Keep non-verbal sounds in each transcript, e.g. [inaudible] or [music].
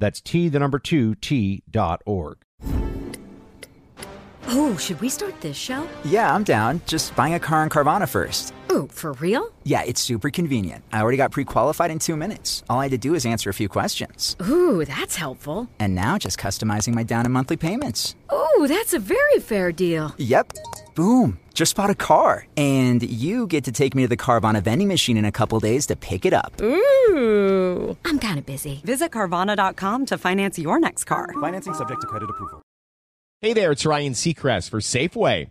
That's T, the number two, T.org. Oh, should we start this show? Yeah, I'm down. Just buying a car on Carvana first. Ooh, for real? Yeah, it's super convenient. I already got pre qualified in two minutes. All I had to do is answer a few questions. Ooh, that's helpful. And now just customizing my down and monthly payments. Ooh, that's a very fair deal. Yep. Boom. Just bought a car. And you get to take me to the Carvana vending machine in a couple days to pick it up. Ooh. I'm kind of busy. Visit Carvana.com to finance your next car. Financing subject to credit approval. Hey there, it's Ryan Seacrest for Safeway.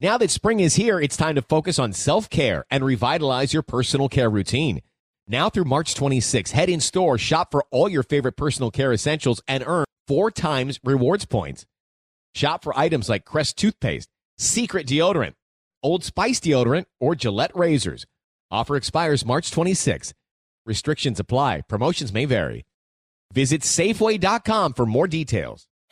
Now that spring is here, it's time to focus on self care and revitalize your personal care routine. Now through March 26, head in store, shop for all your favorite personal care essentials, and earn four times rewards points. Shop for items like Crest toothpaste, Secret deodorant, Old Spice deodorant, or Gillette razors. Offer expires March 26. Restrictions apply. Promotions may vary. Visit Safeway.com for more details.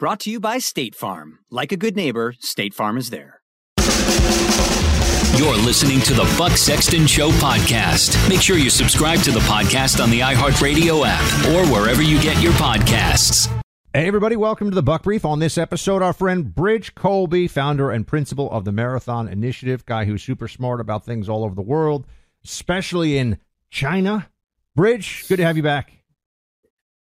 Brought to you by State Farm. Like a good neighbor, State Farm is there. You're listening to the Buck Sexton Show podcast. Make sure you subscribe to the podcast on the iHeartRadio app or wherever you get your podcasts. Hey, everybody, welcome to the Buck Brief. On this episode, our friend Bridge Colby, founder and principal of the Marathon Initiative, guy who's super smart about things all over the world, especially in China. Bridge, good to have you back.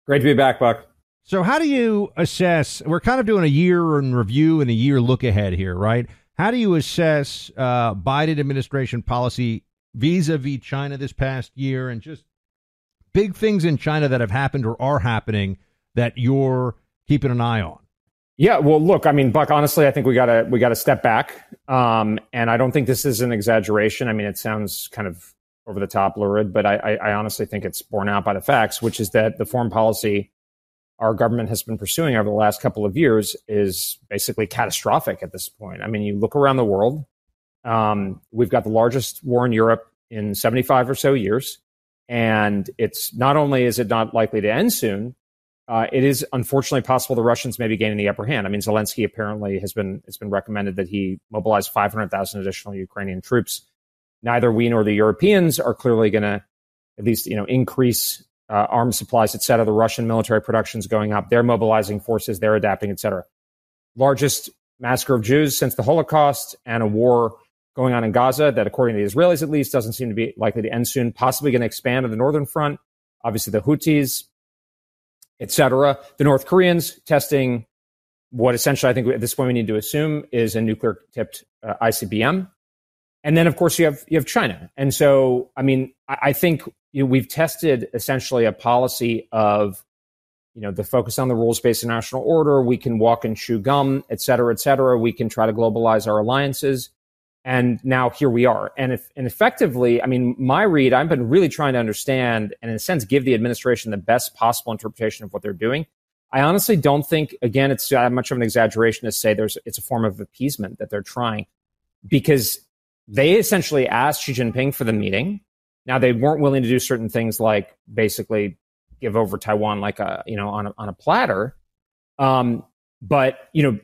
Great to be back, Buck. So, how do you assess? We're kind of doing a year in review and a year look ahead here, right? How do you assess uh, Biden administration policy vis-a-vis China this past year, and just big things in China that have happened or are happening that you're keeping an eye on? Yeah, well, look, I mean, Buck. Honestly, I think we gotta we gotta step back, um, and I don't think this is an exaggeration. I mean, it sounds kind of over the top, lurid, but I, I, I honestly think it's borne out by the facts, which is that the foreign policy our government has been pursuing over the last couple of years is basically catastrophic at this point. I mean, you look around the world, um, we've got the largest war in Europe in 75 or so years. And it's not only is it not likely to end soon, uh, it is unfortunately possible the Russians may be gaining the upper hand. I mean, Zelensky apparently has been it's been recommended that he mobilize 500,000 additional Ukrainian troops. Neither we nor the Europeans are clearly going to at least you know increase uh, arms supplies, et cetera. The Russian military production is going up. They're mobilizing forces. They're adapting, et cetera. Largest massacre of Jews since the Holocaust and a war going on in Gaza that, according to the Israelis at least, doesn't seem to be likely to end soon. Possibly going to expand on the northern front. Obviously, the Houthis, et cetera. The North Koreans testing what essentially I think at this point we need to assume is a nuclear tipped uh, ICBM. And then, of course, you have you have China. And so, I mean, I, I think you know, we've tested essentially a policy of, you know, the focus on the rules-based international order. We can walk and chew gum, et cetera, et cetera. We can try to globalize our alliances. And now here we are. And if, and effectively, I mean, my read, I've been really trying to understand and in a sense, give the administration the best possible interpretation of what they're doing. I honestly don't think, again, it's much of an exaggeration to say there's, it's a form of appeasement that they're trying because they essentially asked Xi Jinping for the meeting. Now they weren't willing to do certain things like basically give over Taiwan like a you know on a, on a platter. Um, But you know,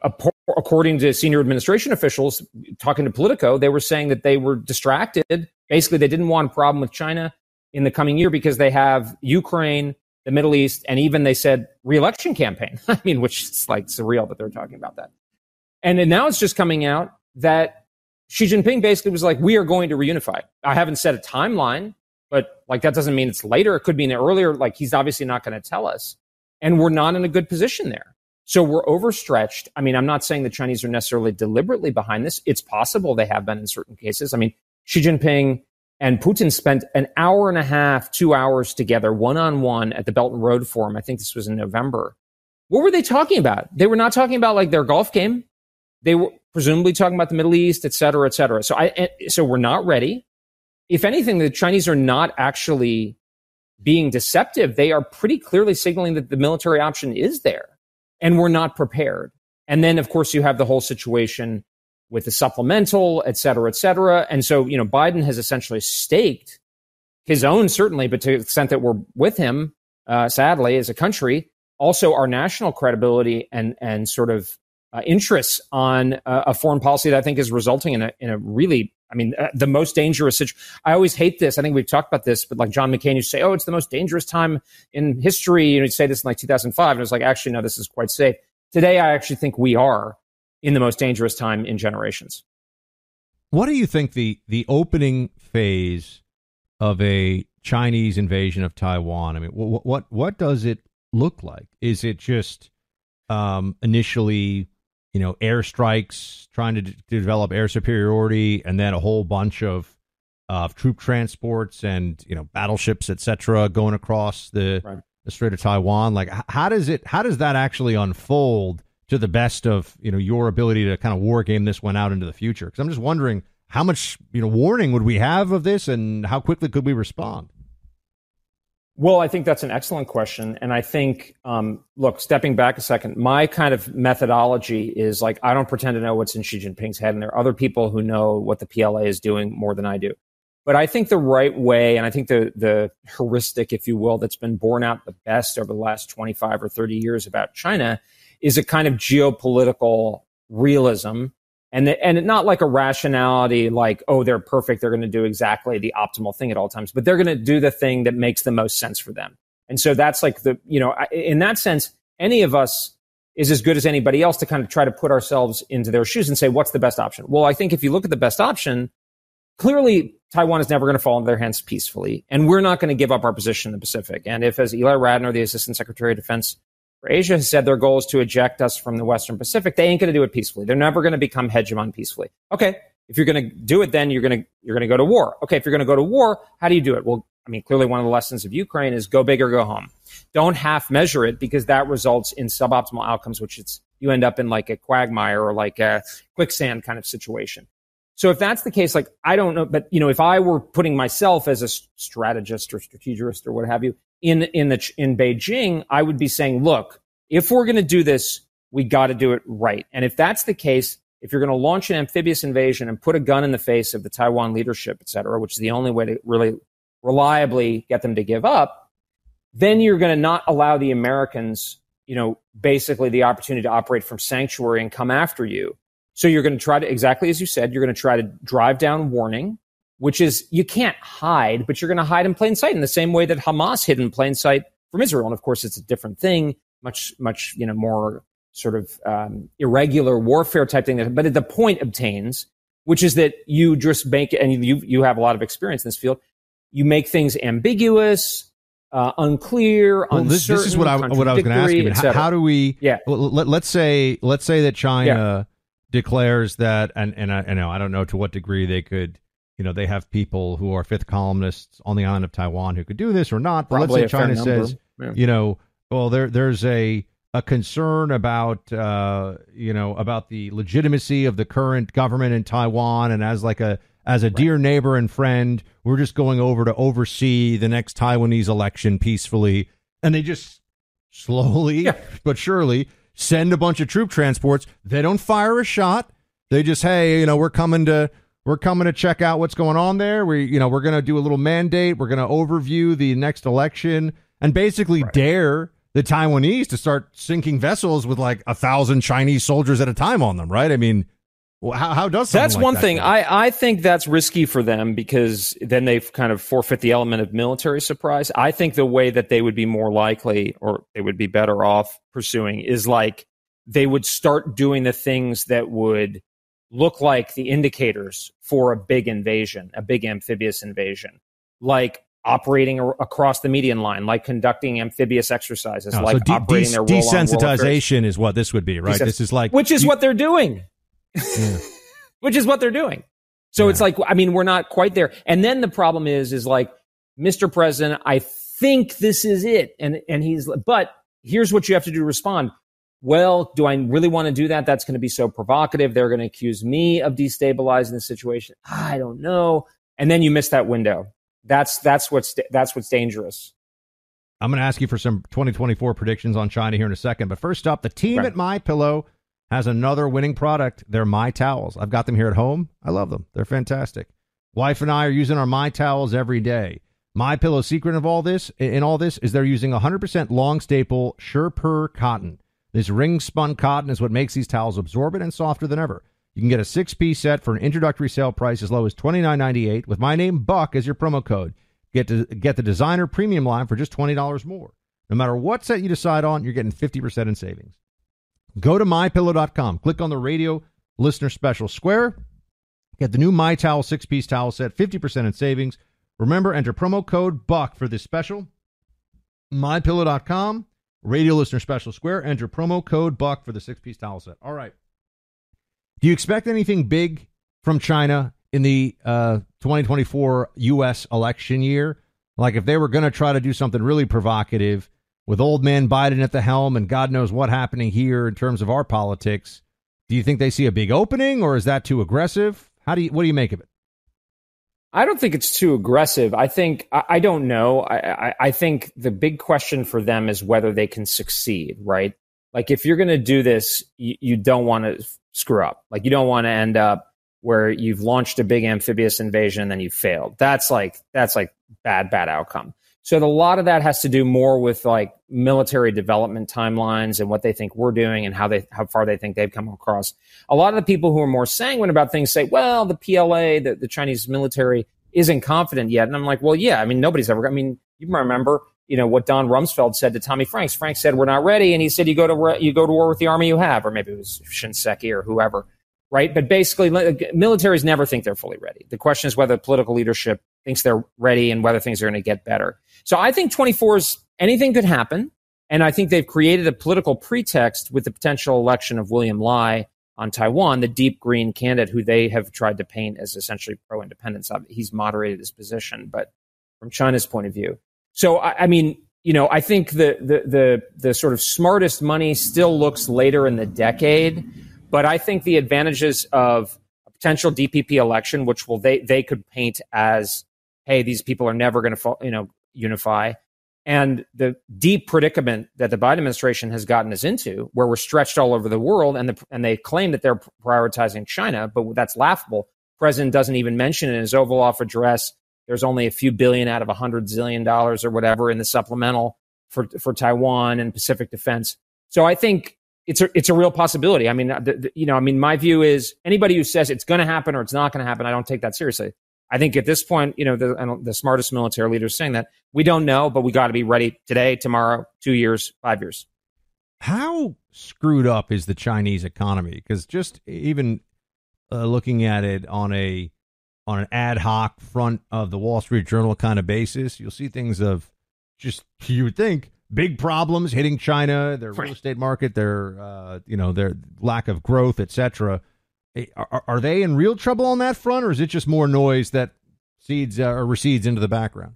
according to senior administration officials talking to Politico, they were saying that they were distracted. Basically, they didn't want a problem with China in the coming year because they have Ukraine, the Middle East, and even they said reelection campaign. [laughs] I mean, which is like surreal that they're talking about that. And now it's just coming out that Xi Jinping basically was like, we are going to reunify. I haven't set a timeline, but like that doesn't mean it's later. It could be earlier. Like he's obviously not going to tell us. And we're not in a good position there. So we're overstretched. I mean, I'm not saying the Chinese are necessarily deliberately behind this. It's possible they have been in certain cases. I mean, Xi Jinping and Putin spent an hour and a half, two hours together, one on one at the Belt and Road Forum. I think this was in November. What were they talking about? They were not talking about like their golf game. They were presumably talking about the Middle East, et cetera, et cetera. So I, so we're not ready. If anything, the Chinese are not actually being deceptive. They are pretty clearly signaling that the military option is there and we're not prepared. And then, of course, you have the whole situation with the supplemental, et cetera, et cetera. And so, you know, Biden has essentially staked his own, certainly, but to the extent that we're with him, uh, sadly, as a country, also our national credibility and and sort of uh, interests on uh, a foreign policy that I think is resulting in a in a really I mean uh, the most dangerous situation. I always hate this. I think we've talked about this, but like John McCain to say, "Oh, it's the most dangerous time in history." You he'd say this in like 2005, and it was like, actually, no, this is quite safe. Today, I actually think we are in the most dangerous time in generations. What do you think the the opening phase of a Chinese invasion of Taiwan? I mean, what what what does it look like? Is it just um, initially you know, airstrikes, trying to, d- to develop air superiority, and then a whole bunch of uh, troop transports and you know battleships, etc., going across the, right. the Strait of Taiwan. Like, how does it? How does that actually unfold to the best of you know your ability to kind of war game this one out into the future? Because I'm just wondering how much you know warning would we have of this, and how quickly could we respond? Well, I think that's an excellent question. And I think, um, look, stepping back a second, my kind of methodology is like, I don't pretend to know what's in Xi Jinping's head. And there are other people who know what the PLA is doing more than I do. But I think the right way, and I think the, the heuristic, if you will, that's been borne out the best over the last 25 or 30 years about China is a kind of geopolitical realism and the, and not like a rationality like oh they're perfect they're going to do exactly the optimal thing at all times but they're going to do the thing that makes the most sense for them. And so that's like the you know in that sense any of us is as good as anybody else to kind of try to put ourselves into their shoes and say what's the best option? Well i think if you look at the best option clearly taiwan is never going to fall into their hands peacefully and we're not going to give up our position in the pacific. And if as Ely Ratner the assistant secretary of defense Asia has said their goal is to eject us from the Western Pacific. They ain't going to do it peacefully. They're never going to become hegemon peacefully. Okay, if you're going to do it, then you're going to you're going to go to war. Okay, if you're going to go to war, how do you do it? Well, I mean, clearly one of the lessons of Ukraine is go big or go home. Don't half measure it because that results in suboptimal outcomes, which it's you end up in like a quagmire or like a quicksand kind of situation. So if that's the case, like I don't know, but you know, if I were putting myself as a strategist or strategist or what have you in in the in Beijing, I would be saying, look, if we're going to do this, we got to do it right. And if that's the case, if you're going to launch an amphibious invasion and put a gun in the face of the Taiwan leadership, et cetera, which is the only way to really reliably get them to give up, then you're going to not allow the Americans, you know, basically the opportunity to operate from sanctuary and come after you. So you're going to try to, exactly as you said, you're going to try to drive down warning, which is you can't hide, but you're going to hide in plain sight in the same way that Hamas hid in plain sight from Israel. And of course, it's a different thing much much you know more sort of um, irregular warfare type thing. But at the point obtains, which is that you just make and you you have a lot of experience in this field. You make things ambiguous, uh, unclear, well, this, this, is what I what I was going to ask you. How, how, do we? Yeah. Well, let, us say let's say that China yeah. declares that, and and I, I know I don't know to what degree they could. You know, they have people who are fifth columnists on the island of Taiwan who could do this or not. But Probably let's say China says, yeah. you know, well, there there's a a concern about uh, you know about the legitimacy of the current government in Taiwan, and as like a as a right. dear neighbor and friend, we're just going over to oversee the next Taiwanese election peacefully, and they just slowly yeah. but surely send a bunch of troop transports. They don't fire a shot. They just hey, you know, we're coming to we're coming to check out what's going on there. We you know we're going to do a little mandate. We're going to overview the next election and basically right. dare the Taiwanese to start sinking vessels with like a thousand Chinese soldiers at a time on them, right? I mean, how, how does that that's like one that thing? go? I I think that's risky for them because then they've kind of forfeit the element of military surprise. I think the way that they would be more likely, or they would be better off pursuing, is like they would start doing the things that would look like the indicators for a big invasion, a big amphibious invasion, like operating across the median line, like conducting amphibious exercises, Oh, like so de- operating de- their desensitization is what this would be, right? Desens- This is like which is you- what they're doing. Yeah. [laughs] which is what they're doing. So it's like, I mean, we're not quite there. And then the problem is, is like, Mr. President, I think this is it. And, and he's, but here's what you have to do to respond. Well, do I really want to do that? That's going to be so provocative. They're going to accuse me of destabilizing the situation. I don't know. And then you miss that window. That's, that's what's, that's what's dangerous. I'm going to ask you for some 2024 predictions on China here in a second. But first up, the team Right. at My Pillow has another winning product. They're My Towels. I've got them here at home. I love them. They're fantastic. Wife and I are using our My Towels every day. My Pillow secret of all this, in all this, is they're using 100% long staple Sherpur cotton. This ring spun cotton is what makes these towels absorbent and softer than ever. You can get a six piece set for an introductory sale price as low as $29.98 with my name Buck as your promo code. Get to get the designer premium line for just twenty dollars more. No matter what set you decide on, you're getting fifty percent in savings. Go to mypillow.com, click on the radio listener special square, get the new My Towel six piece towel set, fifty percent in savings. Remember, enter promo code Buck for this special. Mypillow.com, radio listener special square, enter promo code Buck for the six piece towel set. All right. Do you expect anything big from China in the uh, 2024 U.S. election year? Like if they were going to try to do something really provocative with old man Biden at the helm and God knows what happening here in terms of our politics, do you think they see a big opening or is that too aggressive? How do you what do you make of it? I don't think it's too aggressive. I think I, I don't know. I, I, I think the big question for them is whether they can succeed. Right? Like if you're going to do this, you, you don't want to screw up. Like you don't want to end up where you've launched a big amphibious invasion and then you failed. That's like that's like bad bad outcome. So a lot of that has to do more with like military development timelines and what they think we're doing and how they how far they think they've come across. A lot of the people who are more sanguine about things say, well, the PLA, the, the Chinese military isn't confident yet. And I'm like, well, yeah, I mean, nobody's ever, I mean, you remember, you know, what Don Rumsfeld said to Tommy Franks. Frank said, we're not ready. And he said, you go to, you go to war with the army you have, or maybe it was Shinseki or whoever. Right. But basically, militaries never think they're fully ready. The question is whether political leadership thinks they're ready and whether things are going to get better. So I think 24 is anything could happen. And I think they've created a political pretext with the potential election of William Lai on Taiwan, the deep green candidate who they have tried to paint as essentially pro independence. He's moderated his position, but from China's point of view. So, I, I mean, you know, I think the, the, the, the sort of smartest money still looks later in the decade, but I think the advantages of a potential DPP election, which will they, they could paint as, hey, these people are never going to, you know, unify and the deep predicament that the Biden administration has gotten us into, where we're stretched all over the world, and the, and they claim that they're prioritizing China, but that's laughable. President doesn't even mention in his Oval Office address. There's only a few billion out of a hundred zillion dollars or whatever in the supplemental for for Taiwan and Pacific defense. So I think it's a it's a real possibility. I mean, the, the, you know, I mean, my view is anybody who says it's going to happen or it's not going to happen, I don't take that seriously. I think at this point, you know, the, the smartest military leaders saying that we don't know, but we got to be ready today, tomorrow, two years, five years. How screwed up is the Chinese economy? Because just even uh, looking at it on a on an ad hoc front of the Wall Street Journal kind of basis, you'll see things of just [laughs] you would think big problems hitting China, their real estate market, their uh, you know their lack of growth, etc. Are, are, they in real trouble on that front, or is it just more noise that seeds uh, or recedes into the background?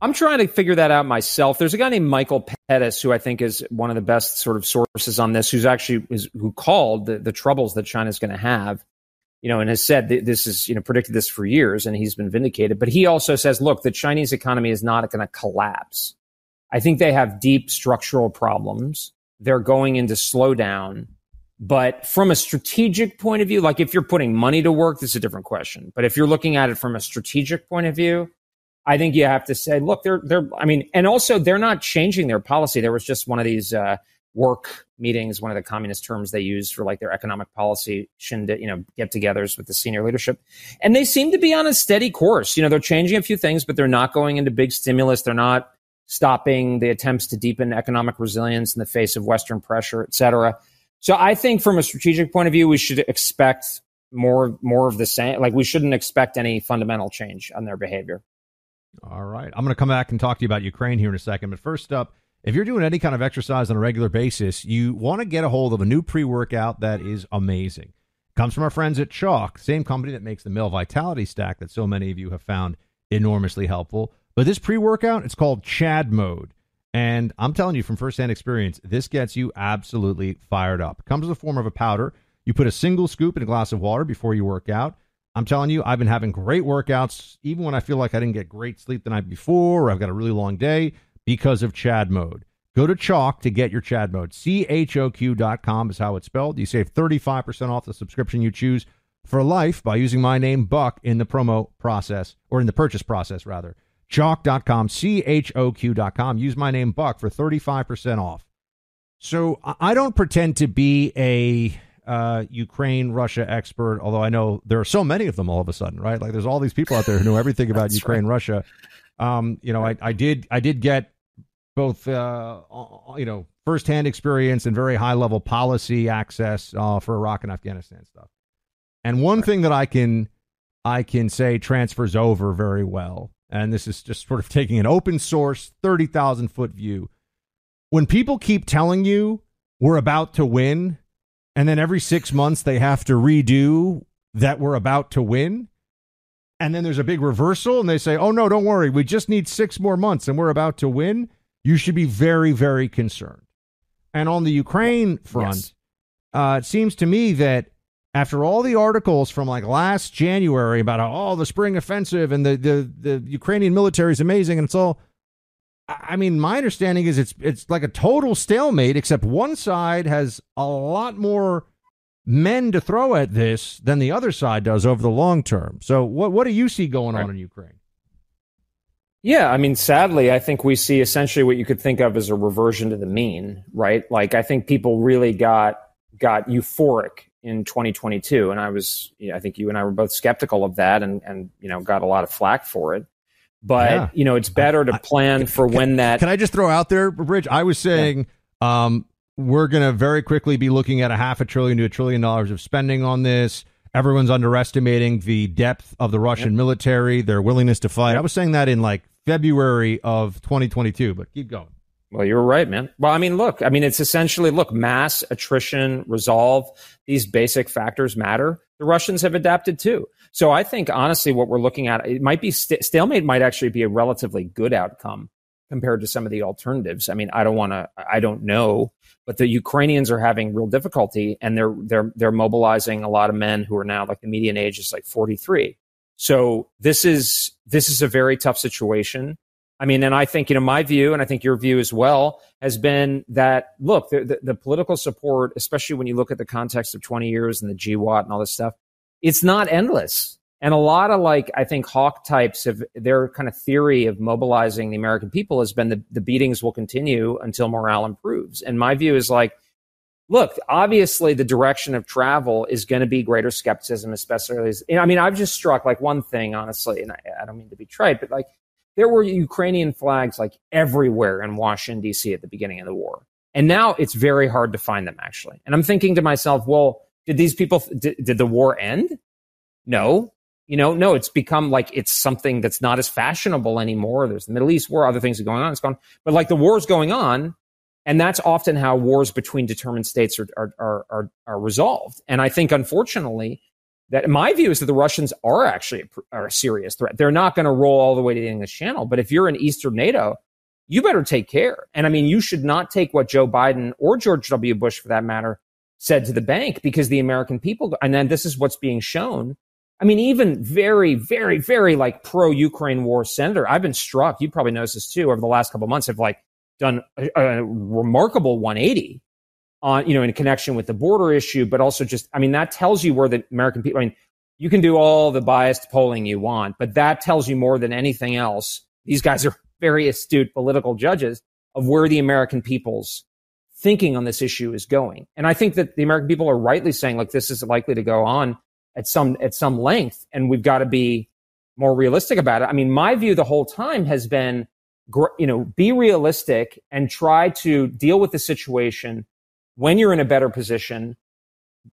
I'm trying to figure that out myself. There's a guy named Michael Pettis who I think is one of the best sort of sources on this, who's actually is, who called the, the troubles that China's going to have, you know, and has said this is you know predicted this for years, and he's been vindicated. But he also says, look, the Chinese economy is not going to collapse. I think they have deep structural problems. They're going into slowdown. But from a strategic point of view, like if you're putting money to work, this is a different question. But if you're looking at it from a strategic point of view, I think you have to say, look, they're they're. I mean, and also they're not changing their policy. There was just one of these uh, work meetings, one of the communist terms they use for like their economic policy shindig, you know, get-togethers with the senior leadership, and they seem to be on a steady course. You know, they're changing a few things, but they're not going into big stimulus. They're not stopping the attempts to deepen economic resilience in the face of Western pressure, et cetera. So I think from a strategic point of view, we should expect more more of the same. Like we shouldn't expect any fundamental change on their behavior. All right. I'm going to come back and talk to you about Ukraine here in a second. But first up, if you're doing any kind of exercise on a regular basis, you want to get a hold of a new pre workout that is amazing. Comes from our friends at Choq, same company that makes the Male Vitality Stack that so many of you have found enormously helpful. But this pre workout, it's called Chad Mode. And I'm telling you from firsthand experience, this gets you absolutely fired up. It comes in the form of a powder. You put a single scoop in a glass of water before you work out. I'm telling you, I've been having great workouts, even when I feel like I didn't get great sleep the night before, or I've got a really long day because of Chad Mode. Go to Choq to get your Chad Mode. C-H-O-Q.com is how it's spelled. You save 35% off the subscription you choose for life by using my name, Buck, in the promo process, or in the purchase process, rather. Choq.com, C-H-O-Q.com. Use my name, Buck, for 35% off. So I don't pretend to be a uh, Ukraine Russia expert, although I know there are so many of them all of a sudden, right? Like there's all these people out there who know everything about [laughs] Ukraine right. Russia. Um, you know, I, I did I did get both uh, you know firsthand experience and very high level policy access uh, for Iraq and Afghanistan stuff. And one right. thing that I can I can say transfers over very well, and this is just sort of taking an open source thirty thousand foot view. When people keep telling you we're about to win, and then every six months they have to redo that we're about to win. And then there's a big reversal, and they say, oh, no, don't worry. We just need six more months and we're about to win. You should be very, very concerned. And on the Ukraine front, yes. uh, it seems to me that after all the articles from like last January about how, oh, the spring offensive and the, the, the Ukrainian military is amazing and it's all I mean, my understanding is it's it's like a total stalemate, except one side has a lot more men to throw at this than the other side does over the long term. So, what what do you see going on in Ukraine? Yeah, I mean, sadly, I think we see essentially what you could think of as a reversion to the mean, right? Like, I think people really got got euphoric in 2022, and I was, I think you and I were both skeptical of that, and and you know, got a lot of flack for it. But yeah. you know it's better to plan for can, when that can i just throw out there bridge i was saying yeah. um, we're going to very quickly be looking at a half a trillion to a trillion dollars of spending on this. Everyone's underestimating the depth of the russian military their willingness to fight. I was saying that in like february of 2022 but keep going well, you're right, man. Well, I mean, look, I mean, it's essentially look, mass attrition, resolve. These basic factors matter. The Russians have adapted too. So I think honestly, what we're looking at, it might be st- stalemate might actually be a relatively good outcome compared to some of the alternatives. I mean, I don't want to, I don't know, but the Ukrainians are having real difficulty and they're, they're, they're mobilizing a lot of men who are now like the median age is like 43. So this is, this is a very tough situation. I mean, and I think, you know, my view, and I think your view as well, has been that look, the, the, the, political support, especially when you look at the context of 20 years and the GWOT and all this stuff, it's not endless. And a lot of like, I think hawk types of their kind of theory of mobilizing the American people has been the, the beatings will continue until morale improves. And my view is like, look, obviously the direction of travel is going to be greater skepticism, especially as, I mean, I've just struck like one thing, honestly, and I, I don't mean to be trite, but like there were Ukrainian flags like everywhere in Washington, D.C. at the beginning of the war. And now it's very hard to find them actually. And I'm thinking to myself, well, did these people, did, did the war end? No. You know, no, it's become like it's something that's not as fashionable anymore. There's the Middle East war, other things are going on. It's gone. But like the war's going on. And that's often how wars between determined states are, are, are, are, are resolved. And I think, unfortunately, that my view is that the Russians are actually a, are a serious threat. They're not going to roll all the way to the English Channel, but if you're in Eastern NATO, you better take care. And I mean, you should not take what Joe Biden or George W. Bush, for that matter, said to the bank because the American people, and then this is what's being shown. I mean, even very, very, very like pro Ukraine war senator, I've been struck. You probably noticed this too over the last couple months. Have like done a, a remarkable 180 on, you know, in connection with the border issue, but also just, I mean, that tells you where the American people, I mean, you can do all the biased polling you want, but that tells you more than anything else. These guys are very astute political judges of where the American people's thinking on this issue is going. And I think that the American people are rightly saying, like, this is likely to go on at some, at some length. And we've got to be more realistic about it. I mean, my view the whole time has been, you know, be realistic and try to deal with the situation when you're in a better position,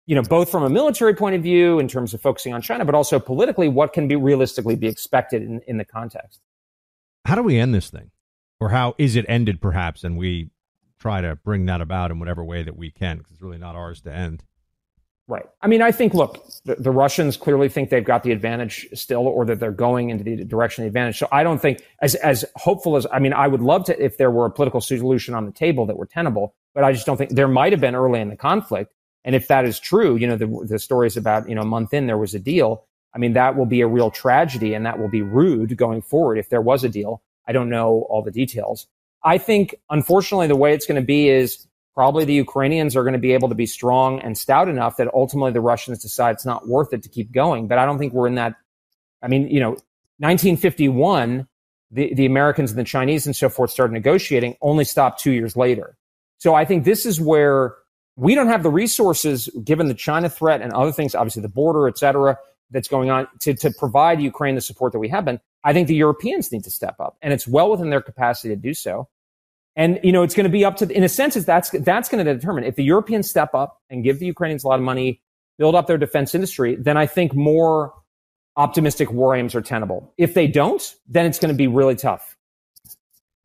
you know, both from a military point of view in terms of focusing on China, but also politically, what can be realistically be expected in, in the context. How do we end this thing? Or how is it ended, perhaps, and we try to bring that about in whatever way that we can, because it's really not ours to end. Right. I mean, I think, look, the, the, Russians clearly think they've got the advantage still, or that they're going into the direction of the advantage. So I don't think, as, as hopeful as, I mean, I would love to, if there were a political solution on the table that were tenable, but I just don't think there might have been early in the conflict. And if that is true, you know, the, the stories about, you know, a month in, there was a deal. I mean, that will be a real tragedy and that will be rude going forward if there was a deal. I don't know all the details. I think, unfortunately, the way it's going to be is probably the Ukrainians are going to be able to be strong and stout enough that ultimately the Russians decide it's not worth it to keep going. But I don't think we're in that. I mean, you know, 1951, the, the Americans and the Chinese and so forth started negotiating, only stopped two years later. So I think this is where we don't have the resources, given the China threat and other things, obviously the border, et cetera, that's going on to, to provide Ukraine the support that we have been. I think the Europeans need to step up and it's well within their capacity to do so. And, you know, it's going to be up to, in a sense, that's, that's going to determine if the Europeans step up and give the Ukrainians a lot of money, build up their defense industry, then I think more optimistic war aims are tenable. If they don't, then it's going to be really tough.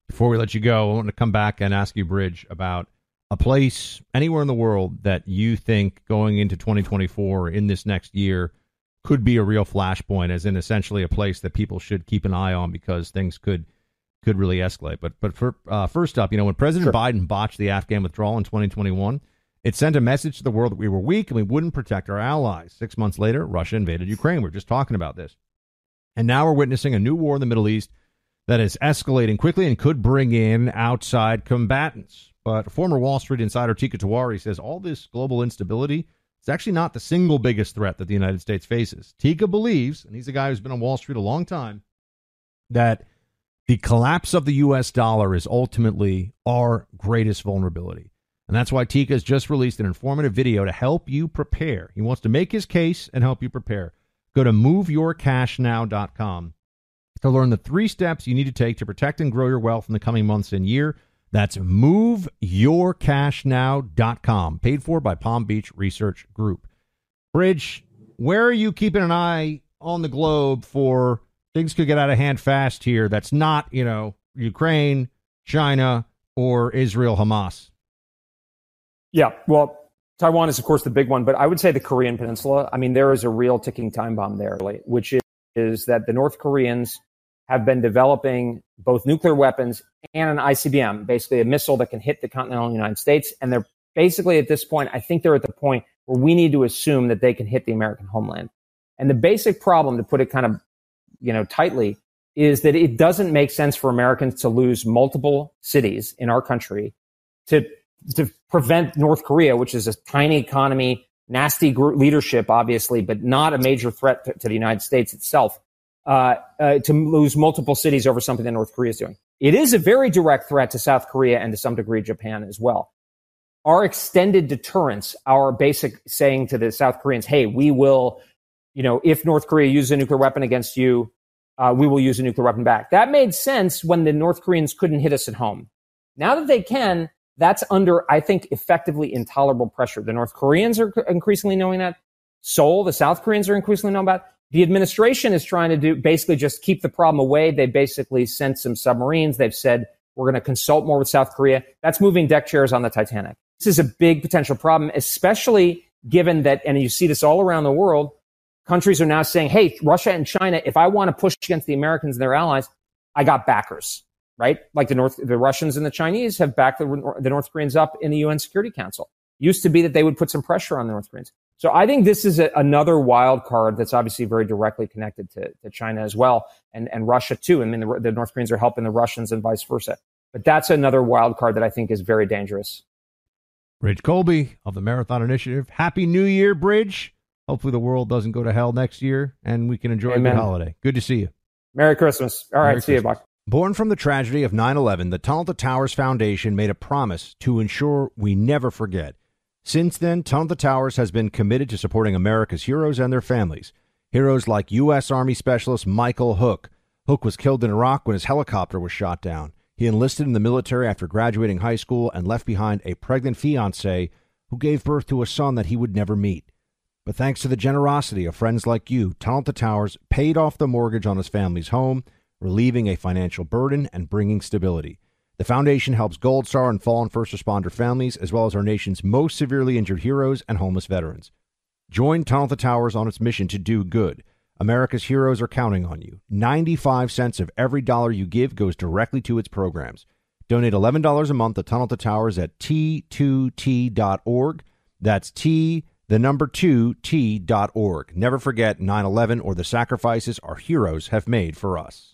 Before we let you go, I want to come back and ask you, Bridge, about a place anywhere in the world that you think going into 2024 in this next year could be a real flashpoint, as in essentially a place that people should keep an eye on because things could could really escalate. But but for uh, first up, you know, when President sure. Biden botched the Afghan withdrawal in 2021, it sent a message to the world that we were weak and we wouldn't protect our allies. Six months later, Russia invaded Ukraine. We are just talking about this, and now we're witnessing a new war in the Middle East that is escalating quickly and could bring in outside combatants. But former Wall Street insider Teeka Tiwari says all this global instability is actually not the single biggest threat that the United States faces. Teeka believes, and he's a guy who's been on Wall Street a long time, that the collapse of the US dollar is ultimately our greatest vulnerability. And that's why Teeka has just released an informative video to help you prepare. He wants to make his case and help you prepare. Go to moveyourcashnow.com to learn the three steps you need to take to protect and grow your wealth in the coming months and year. That's moveyourcashnow.com, paid for by Palm Beach Research Group. Bridge, where are you keeping an eye on the globe for things could get out of hand fast here. That's not, you know, Ukraine, China, or Israel, Hamas. Yeah, well, Taiwan is, of course, the big one, but I would say the Korean Peninsula. I mean, there is a real ticking time bomb there, which is, is that the North Koreans have been developing both nuclear weapons and an ICBM, basically a missile that can hit the continental United States. And they're basically at this point, I think they're at the point where we need to assume that they can hit the American homeland. And the basic problem, to put it kind of you know, tightly is that it doesn't make sense for Americans to lose multiple cities in our country to to prevent North Korea, which is a tiny economy, nasty leadership, obviously, but not a major threat to, to the United States itself, uh, uh, to lose multiple cities over something that North Korea is doing. It is a very direct threat to South Korea and to some degree Japan as well. Our extended deterrence, our basic saying to the South Koreans, hey, we will you know, if North Korea uses a nuclear weapon against you, uh, we will use a nuclear weapon back. That made sense when the North Koreans couldn't hit us at home. Now that they can, that's under, I think, effectively intolerable pressure. The North Koreans are increasingly knowing that. Seoul, the South Koreans are increasingly knowing about. The administration is trying to do basically just keep the problem away. They basically sent some submarines. They've said we're going to consult more with South Korea. That's moving deck chairs on the Titanic. This is a big potential problem, especially given that, and you see this all around the world, countries are now saying, hey, Russia and China, if I want to push against the Americans and their allies, I got backers, right? Like the North, the Russians and the Chinese have backed the, the North Koreans up in the UN Security Council. Used to be that they would put some pressure on the North Koreans. So I think this is a, another wild card that's obviously very directly connected to, to China as well and, and Russia too. I mean, the, the North Koreans are helping the Russians and vice versa. But that's another wild card that I think is very dangerous. Bridge Colby of the Marathon Initiative. Happy New Year, Bridge. Hopefully, the world doesn't go to hell next year and we can enjoy Amen. a good holiday. Good to see you. Merry Christmas. All right, Merry see you, Christmas. Buck. Born from the tragedy of 9 11, the Tunnel to Towers Foundation made a promise to ensure we never forget. Since then, Tunnel to Towers has been committed to supporting America's heroes and their families. Heroes like U.S. Army Specialist Michael Hook. Hook was killed in Iraq when his helicopter was shot down. He enlisted in the military after graduating high school and left behind a pregnant fiancee who gave birth to a son that he would never meet. But thanks to the generosity of friends like you, Tunnel to Towers paid off the mortgage on his family's home, relieving a financial burden and bringing stability. The foundation helps Gold Star and fallen first responder families, as well as our nation's most severely injured heroes and homeless veterans. Join Tunnel to Towers on its mission to do good. America's heroes are counting on you. 95 cents of every dollar you give goes directly to its programs. Donate $11 a month to Tunnel to Towers at t2t.org. That's T, the number 2, t.org. Never forget 9 11 or the sacrifices our heroes have made for us.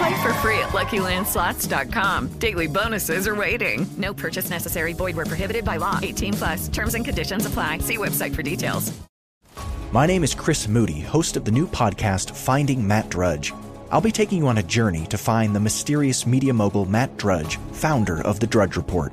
Play for free at LuckyLandSlots.com. Daily bonuses are waiting. No purchase necessary. Void where prohibited by law. 18 plus. Terms and conditions apply. See website for details. My name is Chris Moody, host of the new podcast Finding Matt Drudge. I'll be taking you on a journey to find the mysterious media mogul Matt Drudge, founder of the Drudge Report.